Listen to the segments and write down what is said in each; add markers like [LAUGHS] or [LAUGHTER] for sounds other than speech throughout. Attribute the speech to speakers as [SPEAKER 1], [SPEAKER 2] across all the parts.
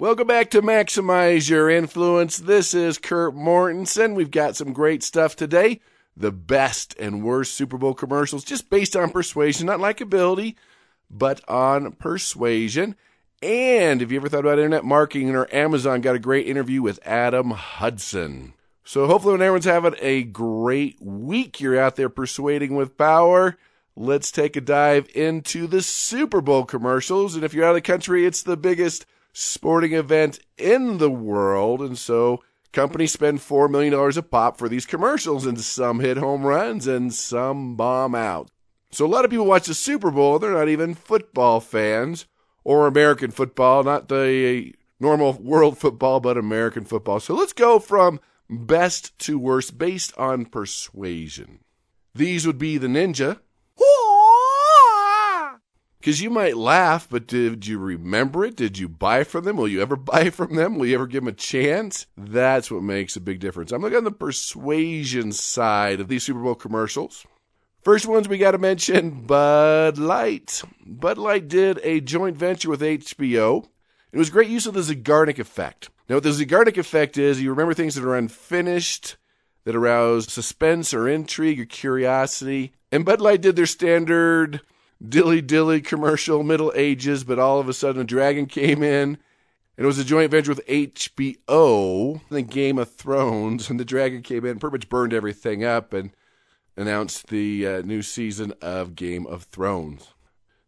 [SPEAKER 1] Welcome back to Maximize Your Influence. This is Kurt Mortensen. We've got some great stuff today. The best and worst Super Bowl commercials, just based on persuasion, not likability, but on persuasion. And if you ever thought about internet marketing or Amazon, got a great interview with Adam Hudson. So hopefully, when everyone's having a great week, you're out there persuading with power. Let's take a dive into the Super Bowl commercials. And if you're out of the country, it's the biggest sporting event in the world. And so companies spend $4 million a pop for these commercials, and some hit home runs and some bomb out. So a lot of people watch the Super Bowl. They're not even football fans or American football, not the normal world football, but American football. So let's go from best to worst based on persuasion. These would be the Ninja, because you might laugh, but did you remember it? Did you buy from them? Will you ever [LAUGHS] buy from them? Will you ever give them a chance? That's what makes a big difference. I'm looking on the persuasion side of these Super Bowl commercials. First ones we got to mention Bud Light. Bud Light did a joint venture with HBO. It was great use of the Zeigarnik effect. Now, what the Zeigarnik effect is, you remember things that are unfinished, that arouse suspense or intrigue or curiosity. And Bud Light did their standard dilly dilly commercial, Middle Ages, but all of a sudden a dragon came in. And it was a joint venture with HBO, the Game of Thrones, and the dragon came in, pretty much burned everything up, and announced the uh, new season of Game of Thrones.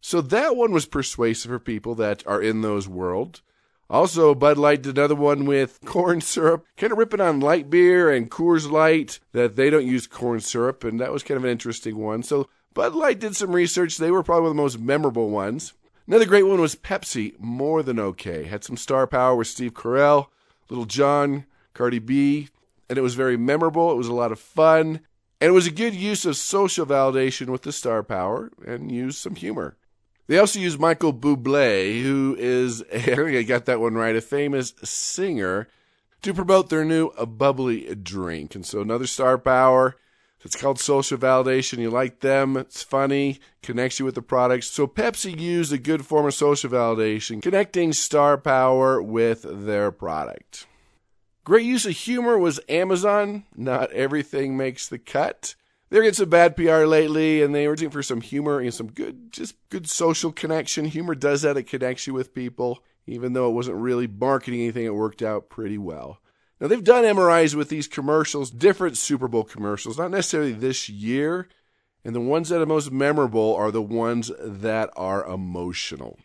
[SPEAKER 1] So that one was persuasive for people that are in those worlds. Also, Bud Light did another one with corn syrup, kind of ripping on light beer and Coors Light that they don't use corn syrup, and that was kind of an interesting one. So Bud Light did some research. They were probably one of the most memorable ones. Another great one was Pepsi, More Than Okay. Had some star power with Steve Carell, Lil Jon, Cardi B, and it was very memorable. It was a lot of fun. And it was a good use of social validation with the star power and used some humor. They also used Michael Bublé, who is, I think I got that one right, a famous singer, to promote their new bubbly drink. And so another star power. It's called social validation. You like them, it's funny, connects you with the product. So Pepsi used a good form of social validation, connecting star power with their product. Great use of humor was Amazon. Not everything makes the cut. They're getting some bad PR lately, and they were looking for some humor and some good, just good social connection. Humor does that; it connects you with people. Even though it wasn't really marketing anything, it worked out pretty well. Now, they've done MRIs with these commercials, different Super Bowl commercials, not necessarily this year. And the ones that are most memorable are the ones that are emotional.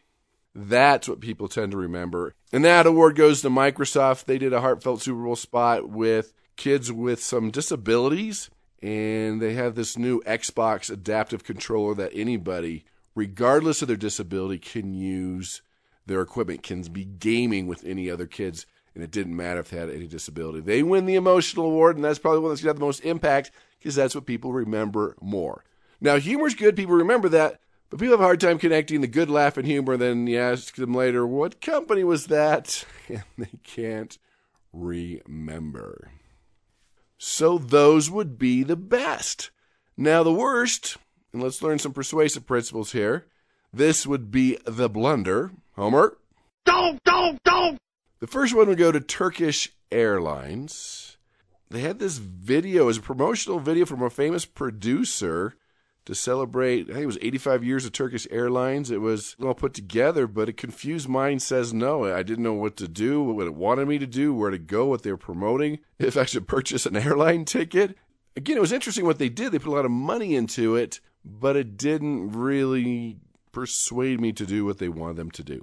[SPEAKER 1] That's what people tend to remember. And that award goes to Microsoft. They did a heartfelt Super Bowl spot with kids with some disabilities. And they have this new Xbox adaptive controller that anybody, regardless of their disability, can use their equipment, can be gaming with any other kids and it didn't matter if they had any disability. They win the emotional award, and that's probably one that's going to have the most impact because that's what people remember more. Now, humor's good, people remember that, but people have a hard time connecting the good laugh and humor. Then you ask them later, what company was that? [LAUGHS] And they can't remember. So those would be the best. Now, the worst, and let's learn some persuasive principles here. This would be the blunder. Homer?
[SPEAKER 2] Don't, don't, don't!
[SPEAKER 1] The first one would go to Turkish Airlines. They had this video, as a promotional video from a famous producer to celebrate, I think it was 85 years of Turkish Airlines. It was all put together, but a confused mind says no. I didn't know what to do, what it wanted me to do, where to go, what they were promoting, [LAUGHS] if I should purchase an airline ticket. Again, it was interesting what they did. They put a lot of money into it, but it didn't really persuade me to do what they wanted them to do.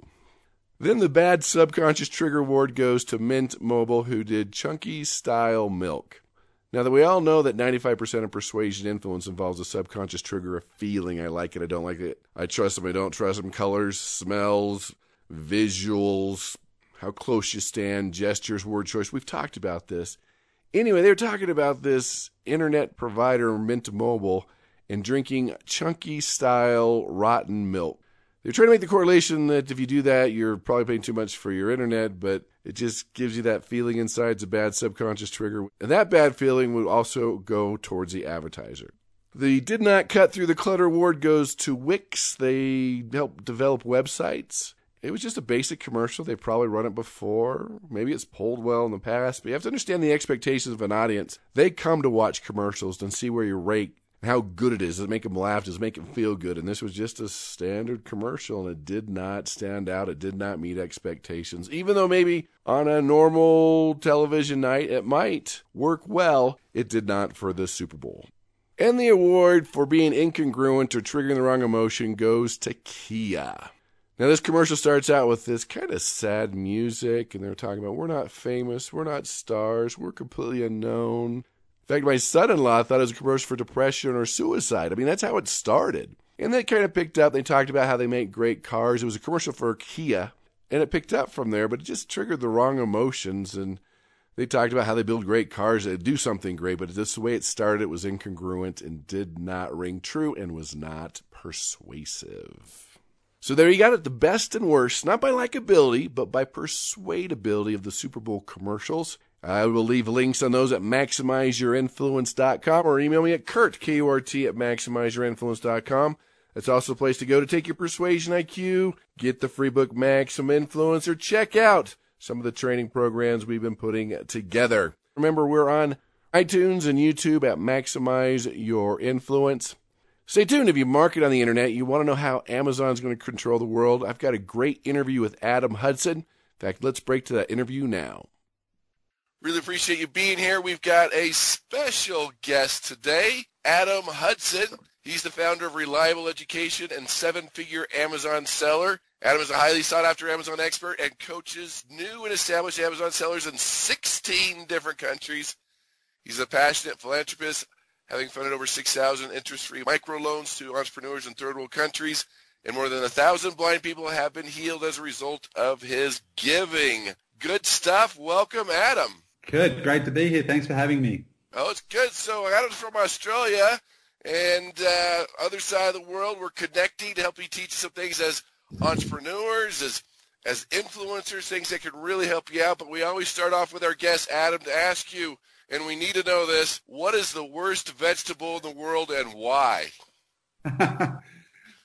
[SPEAKER 1] Then the bad subconscious trigger award goes to Mint Mobile, who did Chunky Style Milk. Now that we all know that 95% of persuasion influence involves a subconscious trigger of feeling. I like it, I don't like it. I trust them, I don't trust them. Colors, smells, visuals, how close you stand, gestures, word choice. We've talked about this. Anyway, they're talking about this internet provider, Mint Mobile, and drinking chunky style rotten milk. They're trying to make the correlation that if you do that, you're probably paying too much for your internet, but it just gives you that feeling inside. It's a bad subconscious trigger. And that bad feeling would also go towards the advertiser. The did not cut through the clutter award goes to Wix. They help develop websites. It was just a basic commercial. They've probably run it before. Maybe it's pulled well in the past, but you have to understand the expectations of an audience. They come to watch commercials and see where you rate how good it is. Does it make them laugh? Does it make them feel good? And this was just a standard commercial, and it did not stand out. It did not meet expectations. Even though maybe on a normal television night it might work well, it did not for the Super Bowl. And the award for being incongruent or triggering the wrong emotion goes to Kia. Now, this commercial starts out with this kind of sad music, and they're talking about we're not famous, we're not stars, we're completely unknown. In fact, my son in law thought it was a commercial for depression or suicide. I mean, that's how it started. And they kind of picked up, they talked about how they make great cars. It was a commercial for Kia, and it picked up from there, but it just triggered the wrong emotions. And they talked about how they build great cars that do something great, but just the way it started, it was incongruent and did not ring true and was not persuasive. So there you got it, the best and worst, not by likability, but by persuadability of the Super Bowl commercials. I will leave links on those at maximizeyourinfluence.com or email me at Kurt, K-U-R-T, at maximizeyourinfluence.com. That's also a place to go to take your persuasion IQ, get the free book Maximum Influence, or check out some of the training programs we've been putting together. Remember, we're on iTunes and YouTube at Maximize Your Influence. Stay tuned if you market on the internet. You want to know how Amazon's going to control the world. I've got a great interview with Adam Hudson. In fact, let's break to that interview now. Really appreciate you being here. We've got a special guest today, Adam Hudson. He's the founder of Reliable Education and seven figure Amazon seller. Adam is a highly sought after Amazon expert and coaches new and established Amazon sellers in 16 different countries. He's a passionate philanthropist, having funded over 6,000 interest-free microloans to entrepreneurs in third world countries, and more than a thousand blind people have been healed as a result of his giving. Good stuff. Welcome, Adam.
[SPEAKER 3] Good. Great to be here. Thanks for having me.
[SPEAKER 1] Oh, it's good. So Adam's from Australia and uh, other side of the world. We're connecting to help you teach some things as entrepreneurs, as as influencers, things that can really help you out. But we always start off with our guest, Adam, to ask you, and we need to know this, what is the worst vegetable in the world and why? [LAUGHS]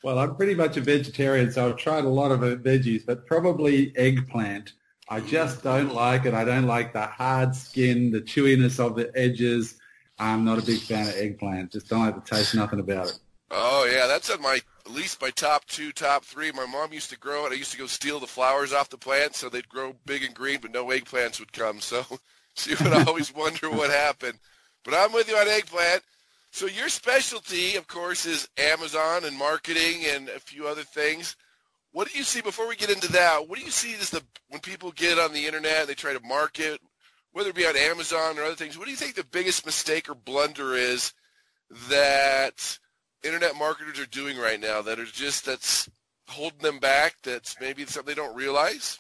[SPEAKER 3] well, I'm pretty much a vegetarian, so I've tried a lot of veggies, but probably eggplant. I just don't like it. I don't like the hard skin, the chewiness of the edges. I'm not a big fan of eggplant. Just don't like the taste, nothing about it.
[SPEAKER 1] Oh yeah, that's on my at least my top two, top three. My mom used to grow it. I used to go steal the flowers off the plants so they'd grow big and green, but no eggplants would come. So [LAUGHS] she would always [LAUGHS] wonder what happened. But I'm with you on eggplant. So your specialty, of course, is Amazon and marketing and a few other things. What do you see before we get into that? What do you see as the when people get on the internet, they try to market, whether it be on Amazon or other things? What do you think the biggest mistake or blunder is that internet marketers are doing right now that are just that's holding them back? That's maybe something they don't realize.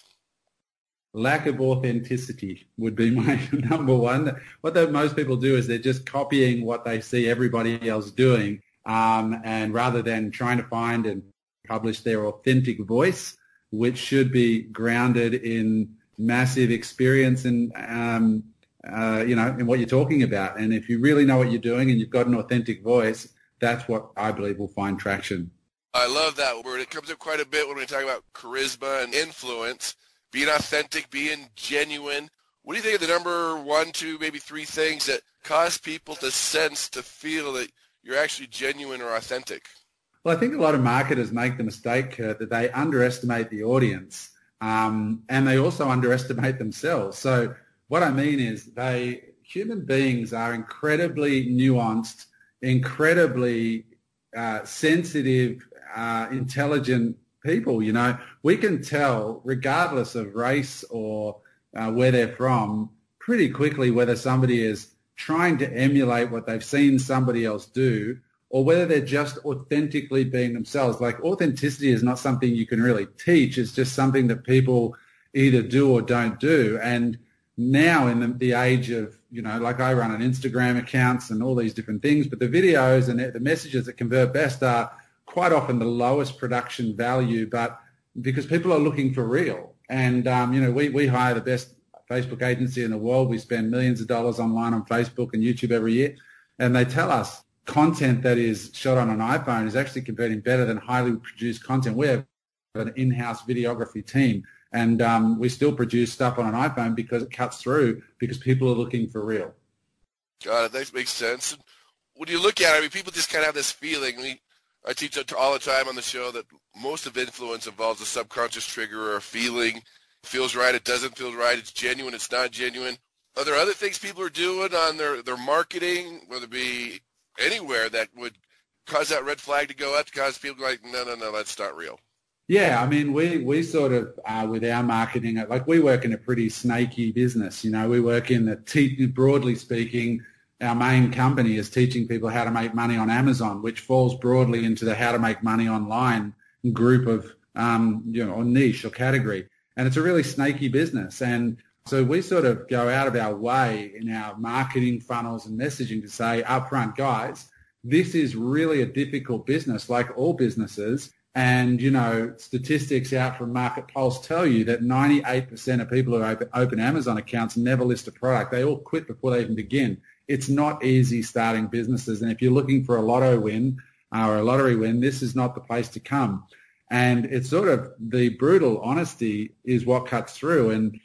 [SPEAKER 3] Lack of authenticity would be [LAUGHS] my number one. What most people do is they're just copying what they see everybody else doing, um, and rather than trying to find and publish their authentic voice, which should be grounded in massive experience and um, uh, you know in what you're talking about. And if you really know what you're doing and you've got an authentic voice, that's what I believe will find traction.
[SPEAKER 1] I love that word. It comes up quite a bit when we talk about charisma and influence, being authentic, being genuine. What do you think of the number one, two, maybe three things that cause people to sense, to feel that you're actually genuine or authentic?
[SPEAKER 3] Well, I think a lot of marketers make the mistake, Kurt, that they underestimate the audience um, and they also underestimate themselves. So what I mean is they human beings are incredibly nuanced incredibly uh, sensitive, uh, intelligent people. You know, we can tell, regardless of race or uh, where they're from, pretty quickly whether somebody is trying to emulate what they've seen somebody else do or whether they're just authentically being themselves. Like authenticity is not something you can really teach. It's just something that people either do or don't do. And now in the, the age of, you know, like I run an Instagram accounts and all these different things, but the videos and the messages that convert best are quite often the lowest production value, but because people are looking for real. And, um, you know, we, we hire the best Facebook agency in the world. We spend millions of dollars online on Facebook and YouTube every year. And they tell us content that is shot on an iPhone is actually converting better than highly produced content. We have an in-house videography team and um, we still produce stuff on an iPhone because it cuts through because people are looking for real.
[SPEAKER 4] Got it. That makes sense. When you look at it, I mean, people just kind of have this feeling. We, I teach all the time on the show that most of influence involves a subconscious trigger or a feeling. It feels right, it doesn't feel right, it's genuine, it's not genuine. Are there other things people are doing on their, their marketing, whether it be anywhere, that would cause that red flag to go up, to cause people like, no, no, no, that's not real?
[SPEAKER 3] Yeah, I mean, we we sort of uh, with our marketing, like we work in a pretty snaky business. You know, we work in the te- broadly speaking, our main company is teaching people how to make money on Amazon, which falls broadly into the how to make money online group of um, you know or niche or category, and it's a really snaky business. And so we sort of go out of our way in our marketing funnels and messaging to say upfront, guys, this is really a difficult business, like all businesses and, you know, statistics out from Market Pulse tell you that 98% of people who open, open Amazon accounts never list a product. They all quit before they even begin. It's not easy starting businesses. And if you're looking for a lotto win uh, or a lottery win, this is not the place to come. And it's sort of the brutal honesty is what cuts through. And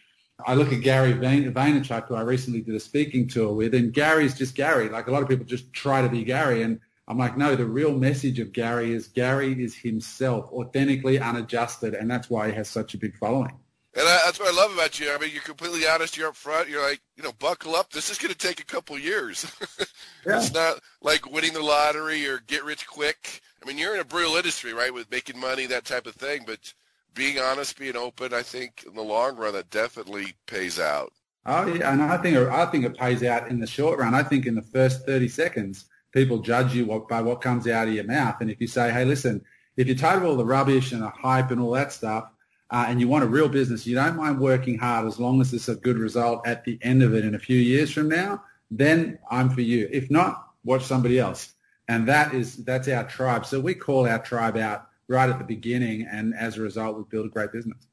[SPEAKER 3] I look at Gary Vaynerchuk, who I recently did a speaking tour with, and Gary's just Gary. Like a lot of people just try to be Gary. And I'm like, no, the real message of Gary is Gary is himself, authentically unadjusted, and that's why he has such a big following.
[SPEAKER 4] And I, that's what I love about you. I mean, you're completely honest. You're up front. You're like, you know, buckle up. This is going to take a couple years. [LAUGHS] yeah. It's not like winning the lottery or get rich quick. I mean, you're in a brutal industry, right, with making money, that type of thing. But being honest, being open, I think in the long run, that definitely pays out.
[SPEAKER 3] Oh yeah, and I think I think it pays out in the short run. I think in the first 30 seconds, people judge you by what comes out of your mouth. And if you say, hey, listen, if you're tired of all the rubbish and the hype and all that stuff, uh, and you want a real business, you don't mind working hard as long as it's a good result at the end of it in a few years from now, then I'm for you. If not, watch somebody else. And that is that's our tribe. So we call our tribe out right at the beginning, and as a result, we build a great business.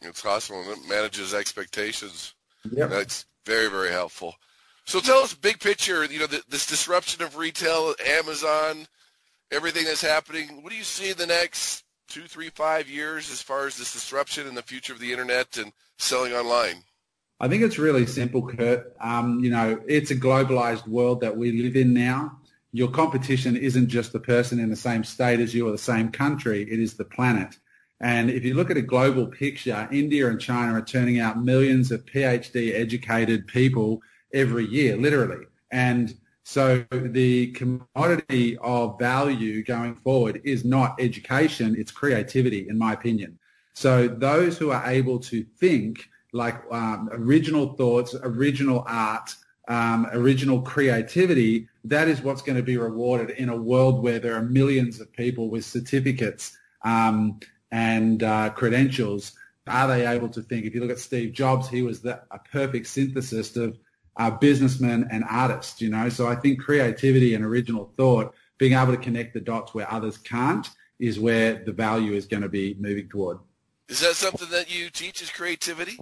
[SPEAKER 4] It's awesome. And it manages expectations.
[SPEAKER 3] Yep.
[SPEAKER 4] That's very, very helpful. So tell us big picture, you know, this disruption of retail, Amazon, everything that's happening. What do you see in the next two, three, five years as far as this disruption and the future of the internet and selling online?
[SPEAKER 3] I think it's really simple, Kurt. Um, you know, it's a globalized world that we live in now. Your competition isn't just the person in the same state as you or the same country. It is the planet. And if you look at a global picture, India and China are turning out millions of PhD educated people every year, literally. And so the commodity of value going forward is not education, it's creativity, in my opinion. So those who are able to think like um, original thoughts, original art, um, original creativity, that is what's going to be rewarded in a world where there are millions of people with certificates um, and uh, credentials. Are they able to think? If you look at Steve Jobs, he was the, a perfect synthesis of uh, businessman and artist, you know. So I think creativity and original thought, being able to connect the dots where others can't, is where the value is going to be moving toward.
[SPEAKER 4] Is that something that you teach is creativity?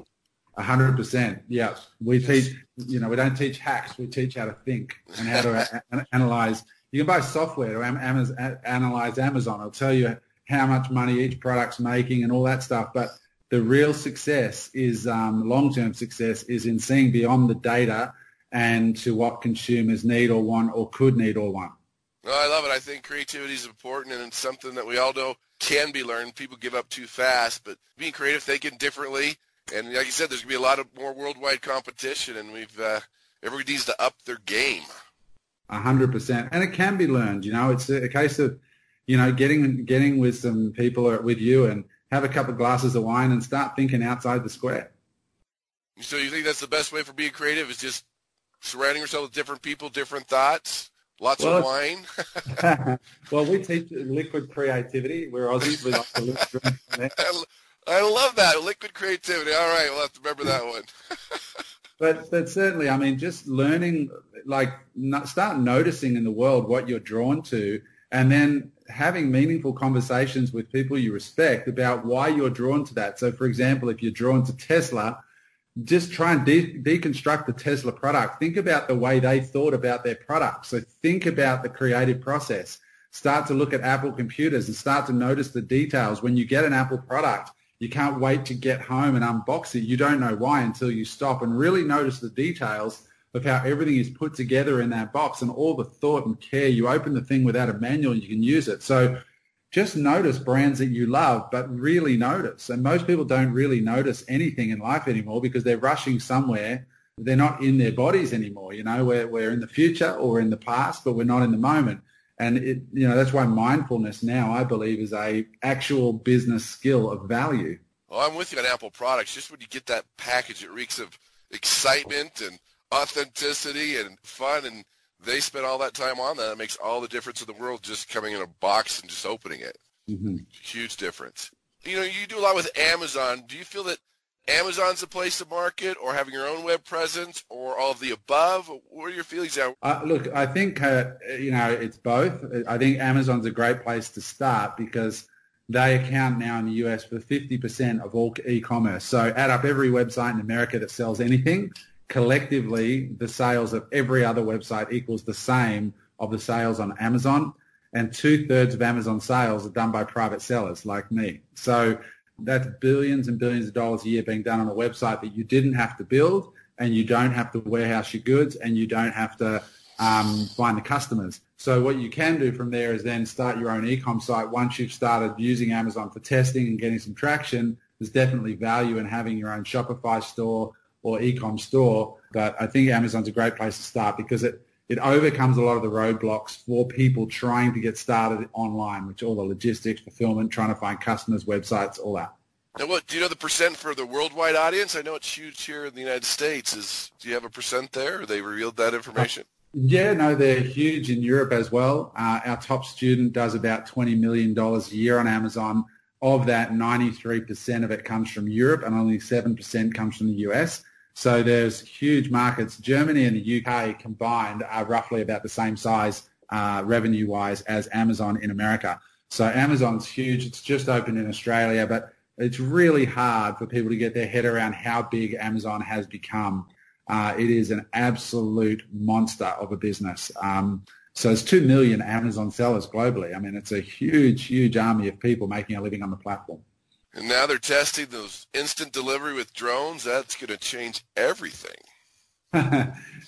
[SPEAKER 3] A hundred percent. Yes, we teach. You know, we don't teach hacks. We teach how to think and how to a- analyze. You can buy software to am- am- analyze Amazon. I'll tell you how much money each product's making and all that stuff. But the real success is um, long-term success is in seeing beyond the data and to what consumers need or want or could need or want.
[SPEAKER 4] Well, I love it. I think creativity is important and it's something that we all know can be learned. People give up too fast, but being creative, thinking differently, and like you said, there's going to be a lot of more worldwide competition, and we've uh, everybody needs to up their game.
[SPEAKER 3] A hundred percent, and it can be learned. You know, it's a, case of you know getting getting with some people or with you and have a couple of glasses of wine and start thinking outside the square.
[SPEAKER 4] So you think that's the best way for being creative is just surrounding yourself with different people, different thoughts, lots well, of wine? [LAUGHS]
[SPEAKER 3] well, we teach liquid creativity. We're Aussies. We like to liquid [LAUGHS] [LAUGHS]
[SPEAKER 4] I love that liquid creativity. All right, we'll have to remember that one. [LAUGHS]
[SPEAKER 3] but but certainly, I mean, just learning, like, start noticing in the world what you're drawn to, and then having meaningful conversations with people you respect about why you're drawn to that. So, for example, if you're drawn to Tesla, just try and de- deconstruct the Tesla product. Think about the way they thought about their product. So think about the creative process. Start to look at Apple computers and start to notice the details. When you get an Apple product, you can't wait to get home and unbox it. You don't know why until you stop and really notice the details of how everything is put together in that box and all the thought and care. You open the thing without a manual, you can use it. So just notice brands that you love, but really notice. And most people don't really notice anything in life anymore because they're rushing somewhere. They're not in their bodies anymore. You know, we're, we're in the future or in the past, but we're not in the moment. And it, you know, that's why mindfulness now, I believe, is a actual business skill of value.
[SPEAKER 4] Well, I'm with you on Apple products. Just when you get that package, it reeks of excitement and authenticity and fun and they spend all that time on that. It makes all the difference in the world just coming in a box and just opening it. Mm-hmm. Huge difference. You know, you do a lot with Amazon. Do you feel that Amazon's a place to market or having your own web presence or all of the above? What are your feelings now?
[SPEAKER 3] Uh, look, I think, uh, you know, it's both. I think Amazon's a great place to start because they account now in the US for 50% of all e-commerce. So add up every website in America that sells anything collectively the sales of every other website equals the same of the sales on Amazon. And two thirds of Amazon sales are done by private sellers like me. So that's billions and billions of dollars a year being done on a website that you didn't have to build and you don't have to warehouse your goods and you don't have to um, find the customers. So what you can do from there is then start your own e-com site. Once you've started using Amazon for testing and getting some traction, there's definitely value in having your own Shopify store or e-com store. But I think Amazon's a great place to start because it, it overcomes a lot of the roadblocks for people trying to get started online, which all the logistics, fulfillment, trying to find customers, websites, all that.
[SPEAKER 4] Now, what do you know the percent for the worldwide audience? I know it's huge here in the United States. Is do you have a percent there? they revealed that information.
[SPEAKER 3] Yeah, no, they're huge in Europe as well. Uh, our top student does about twenty million dollars a year on Amazon. Of that, ninety-three percent of it comes from Europe, and only seven percent comes from the US. So there's huge markets. Germany and the UK combined are roughly about the same size uh, revenue-wise as Amazon in America. So Amazon's huge. It's just opened in Australia, but it's really hard for people to get their head around how big Amazon has become. Uh, it is an absolute monster of a business. Um, so it's 2 million Amazon sellers globally. I mean, it's a huge, huge army of people making a living on the platform.
[SPEAKER 4] And now they're testing those instant delivery with drones. That's going to change everything. [LAUGHS]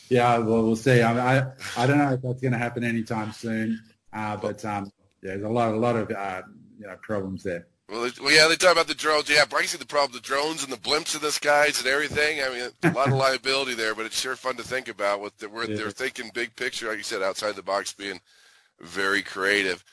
[SPEAKER 3] yeah, well, we'll see. I, mean, I, I don't know if that's going to happen anytime soon, uh, but um, yeah, there's a lot, a lot of uh, you know problems there.
[SPEAKER 4] Well, well, yeah, they talk about the drones. Yeah, I see the problem, the drones and the blimps in the skies and everything. I mean, a lot of [LAUGHS] liability there, but it's sure fun to think about. What the, yeah. they're thinking big picture, like you said, outside the box, being very creative.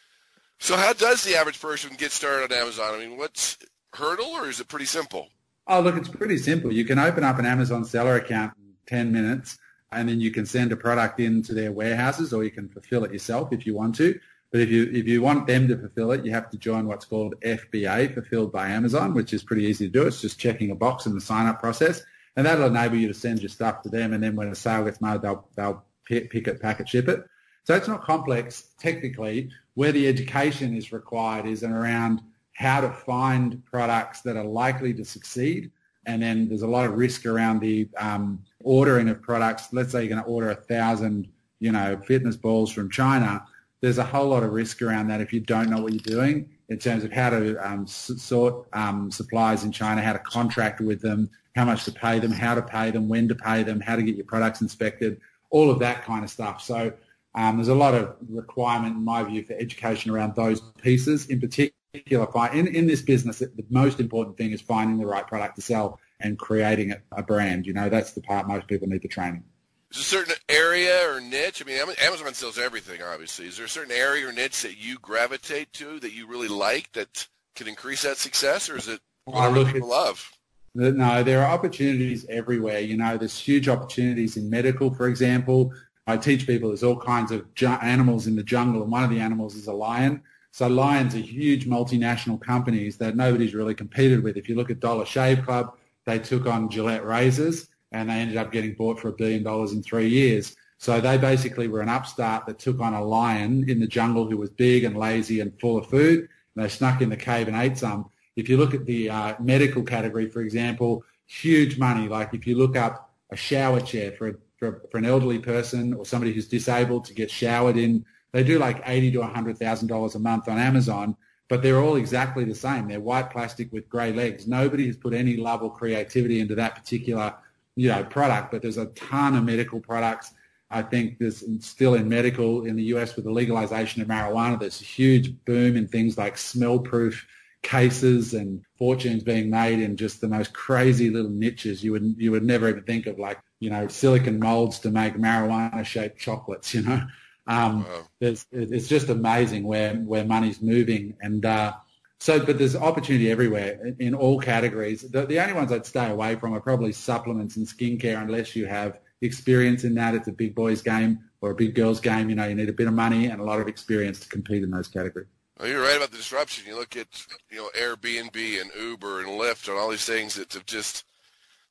[SPEAKER 4] So, how does the average person get started on Amazon? I mean, what's hurdle, or is it pretty simple?
[SPEAKER 3] Oh, look, it's pretty simple. You can open up an Amazon seller account in 10 minutes, and then you can send a product into their warehouses, or you can fulfill it yourself if you want to. But if you if you want them to fulfill it, you have to join what's called FBA, fulfilled by Amazon, which is pretty easy to do. It's just checking a box in the sign up process, and that'll enable you to send your stuff to them. And then when a sale gets made, they'll they'll pick it, pack it, ship it. So it's not complex technically. Where the education is required is around how to find products that are likely to succeed. And then there's a lot of risk around the um, ordering of products. Let's say you're going to order a thousand, you know, fitness balls from China. There's a whole lot of risk around that if you don't know what you're doing in terms of how to um, sort um, supplies in China, how to contract with them, how much to pay them, how to pay them, when to pay them, how to get your products inspected, all of that kind of stuff. So um, there's a lot of requirement, in my view, for education around those pieces. In particular, in, in this business, the most important thing is finding the right product to sell and creating a brand. You know, that's the part most people need the training.
[SPEAKER 4] Is there a certain area or niche? I mean, Amazon sells everything, obviously. Is there a certain area or niche that you gravitate to that you really like that can increase that success, or is it whatever oh, people love?
[SPEAKER 3] No, there are opportunities everywhere. You know, there's huge opportunities in medical, for example. I teach people there's all kinds of ju- animals in the jungle, and one of the animals is a lion. So Lions are huge multinational companies that nobody's really competed with. If you look at Dollar Shave Club, they took on Gillette razors and they ended up getting bought for a billion dollars in three years. So they basically were an upstart that took on a lion in the jungle who was big and lazy and full of food. And they snuck in the cave and ate some. If you look at the uh, medical category, for example, huge money. Like if you look up a shower chair for, a, for, for an elderly person or somebody who's disabled to get showered in, they do like eighty to hundred thousand dollars a month on Amazon, but they're all exactly the same. They're white plastic with grey legs. Nobody has put any love or creativity into that particular you know product, but there's a ton of medical products. I think there's still in medical in the US with the legalization of marijuana, there's a huge boom in things like smell-proof cases and fortunes being made in just the most crazy little niches you would you would never even think of, like you know silicon molds to make marijuana-shaped chocolates. You know, um, wow. it's just amazing where, where money's moving. And uh, so, but there's opportunity everywhere in, all categories. The, the, only ones I'd stay away from are probably supplements and skincare unless you have experience in that. It's a big boys game or a big girls game. You know, you need a bit of money and a lot of experience to compete in those categories.
[SPEAKER 4] Well, you're right about the disruption. You look at, you know, Airbnb and Uber and Lyft and all these things that have just,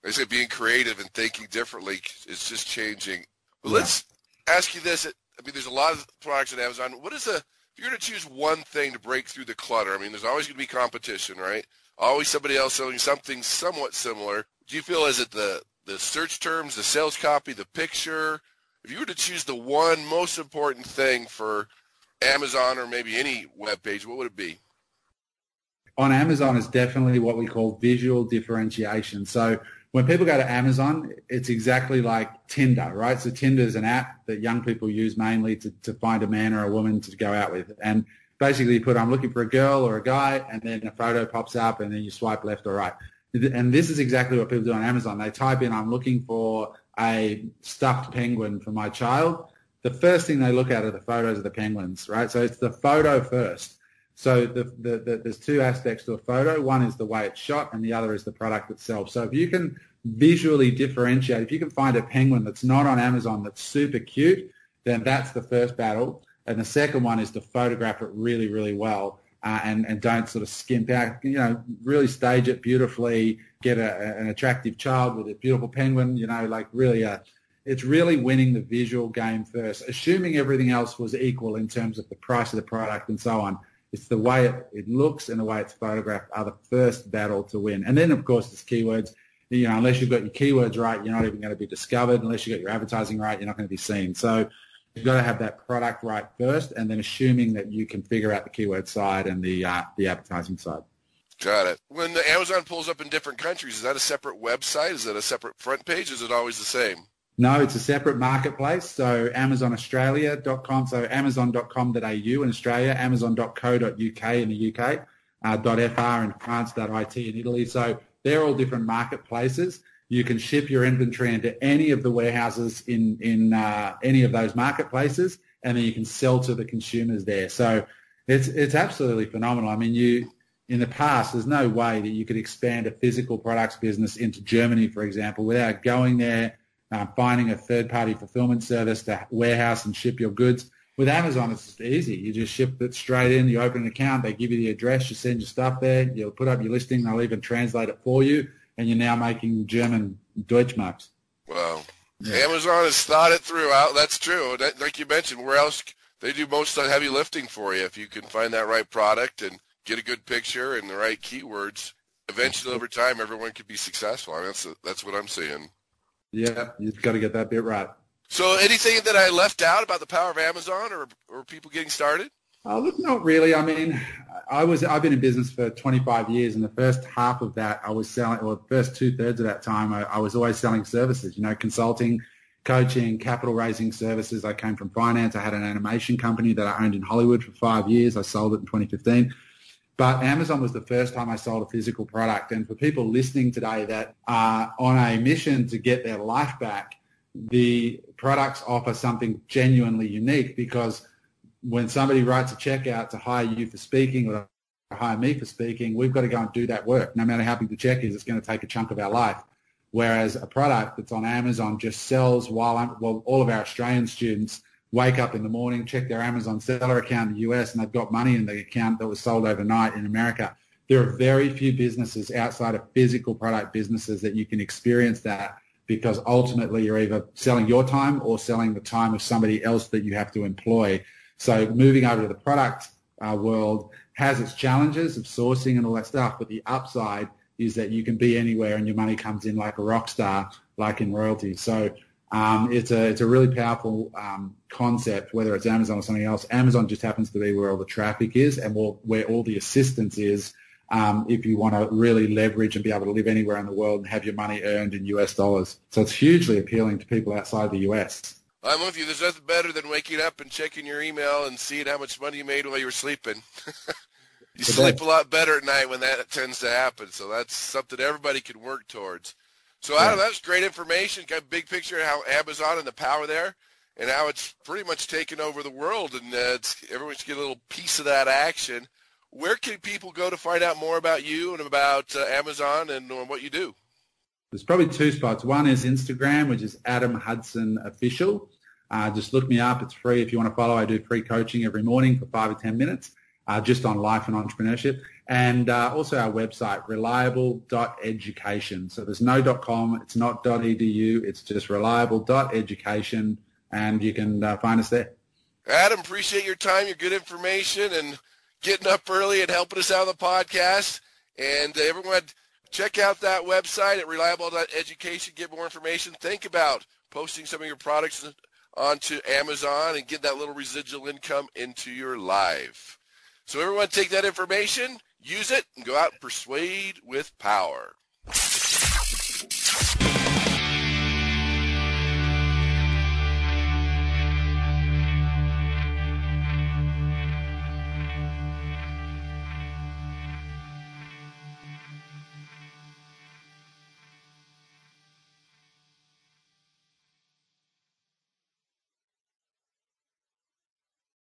[SPEAKER 4] they say being creative and thinking differently is just changing. But yeah. let's ask you this. I mean, there's a lot of products on Amazon. What is the if you're going to choose one thing to break through the clutter? I mean, there's always going to be competition, right? Always somebody else selling something somewhat similar. Do you feel is it the the search terms, the sales copy, the picture? If you were to choose the one most important thing for Amazon or maybe any web page, what would it be?
[SPEAKER 3] On Amazon, it's definitely what we call visual differentiation. So when people go to Amazon, it's exactly like Tinder, right? So Tinder is an app that young people use mainly to, to find a man or a woman to go out with. And basically you put, I'm looking for a girl or a guy, and then a photo pops up and then you swipe left or right. And this is exactly what people do on Amazon. They type in, I'm looking for a stuffed penguin for my child. The first thing they look at are the photos of the penguins, right? So it's the photo first. So the, the, the, there's two aspects to a photo. One is the way it's shot, and the other is the product itself. So if you can visually differentiate, if you can find a penguin that's not on Amazon that's super cute, then that's the first battle. And the second one is to photograph it really, really well. Uh, and, and don't sort of skimp out, you know, really stage it beautifully, get a, an attractive child with a beautiful penguin, you know, like really a, it's really winning the visual game first, assuming everything else was equal in terms of the price of the product and so on. It's the way it, it looks and the way it's photographed are the first battle to win. And then, of course, there's keywords. You know, unless you've got your keywords right, you're not even going to be discovered. Unless you've got your advertising right, you're not going to be seen. So you've got to have that product right first, and then assuming that you can figure out the keyword side and the uh, the advertising side.
[SPEAKER 4] Got it. When the Amazon pulls up in different countries, is that a separate website? Is that a separate front page? Is it always the same?
[SPEAKER 3] No, it's a separate marketplace. So AmazonAustralia.com, so Amazon.com.au in Australia, Amazon.co.uk in the UK, uh, .fr in France, .it in Italy. So they're all different marketplaces. You can ship your inventory into any of the warehouses in in uh, any of those marketplaces, and then you can sell to the consumers there. So it's it's absolutely phenomenal. I mean, you in the past, there's no way that you could expand a physical products business into Germany, for example, without going there uh, finding a third-party fulfillment service to warehouse and ship your goods. With Amazon, it's just easy. You just ship it straight in. You open an account. They give you the address. You send your stuff there. You'll put up your listing. They'll even translate it for you. And you're now making German Deutschmarks.
[SPEAKER 4] Wow. Yeah. Amazon has thought it through. Out. That's true. That, like you mentioned, where else they do most of the heavy lifting for you if you can find that right product and get a good picture and the right keywords. Eventually, over time, everyone could be successful. I mean, that's that's what I'm seeing.
[SPEAKER 3] Yeah, you've got to get that bit right.
[SPEAKER 4] So anything that I left out about the power of Amazon or, or people getting started?
[SPEAKER 3] Uh, look, not really. I mean, I was I've been in business for 25 years, and the first half of that I was selling, or the first two thirds of that time, I, I was always selling services. You know, consulting, coaching, capital raising services. I came from finance. I had an animation company that I owned in Hollywood for five years. I sold it in 2015. But Amazon was the first time I sold a physical product. And for people listening today that are on a mission to get their life back, the products offer something genuinely unique because when somebody writes a check out to hire you for speaking or hire me for speaking, we've got to go and do that work. No matter how big the check is, it's going to take a chunk of our life. Whereas a product that's on Amazon just sells while, I'm, well, all of our Australian students wake up in the morning, check their Amazon seller account in the US, and they've got money in the account that was sold overnight in America. There are very few businesses outside of physical product businesses that you can experience that because ultimately you're either selling your time or selling the time of somebody else that you have to employ. So moving over to the product uh, world has its challenges of sourcing and all that stuff, but the upside is that you can be anywhere and your money comes in like a rock star, like in royalty. So um, it's a it's a really powerful um, concept, whether it's Amazon or something else. Amazon just happens to be where all the traffic is and where all the assistance is. Um, if you want to really leverage and be able to live anywhere in the world and have your money earned in US dollars, so it's hugely appealing to people outside the US.
[SPEAKER 4] I'm with you. There's nothing better than waking up and checking your email and seeing how much money you made while you were sleeping. [LAUGHS] you sleep a lot better at night when that tends to happen. So that's something everybody can work towards. So Adam, that's great information. Got a big picture of how Amazon and the power there, and how it's pretty much taken over the world, and uh, it's, everyone's get a little piece of that action. Where can people go to find out more about you and about uh, Amazon and uh, what you do?
[SPEAKER 3] There's probably two spots. One is Instagram, which is Adam Hudson Official. Uh, just look me up. It's free if you want to follow. I do free coaching every morning for five or 10 minutes uh, just on life and entrepreneurship. And uh, also our website, reliable.education. So there's no .com, it's not .edu, it's just reliable.education, and you can uh, find us there.
[SPEAKER 4] Adam, appreciate your time, your good information, and getting up early and helping us out on the podcast. And uh, everyone, check out that website at reliable.education, get more information. Think about posting some of your products onto Amazon and get that little residual income into your life. So everyone take that information, use it, and go out and persuade with power.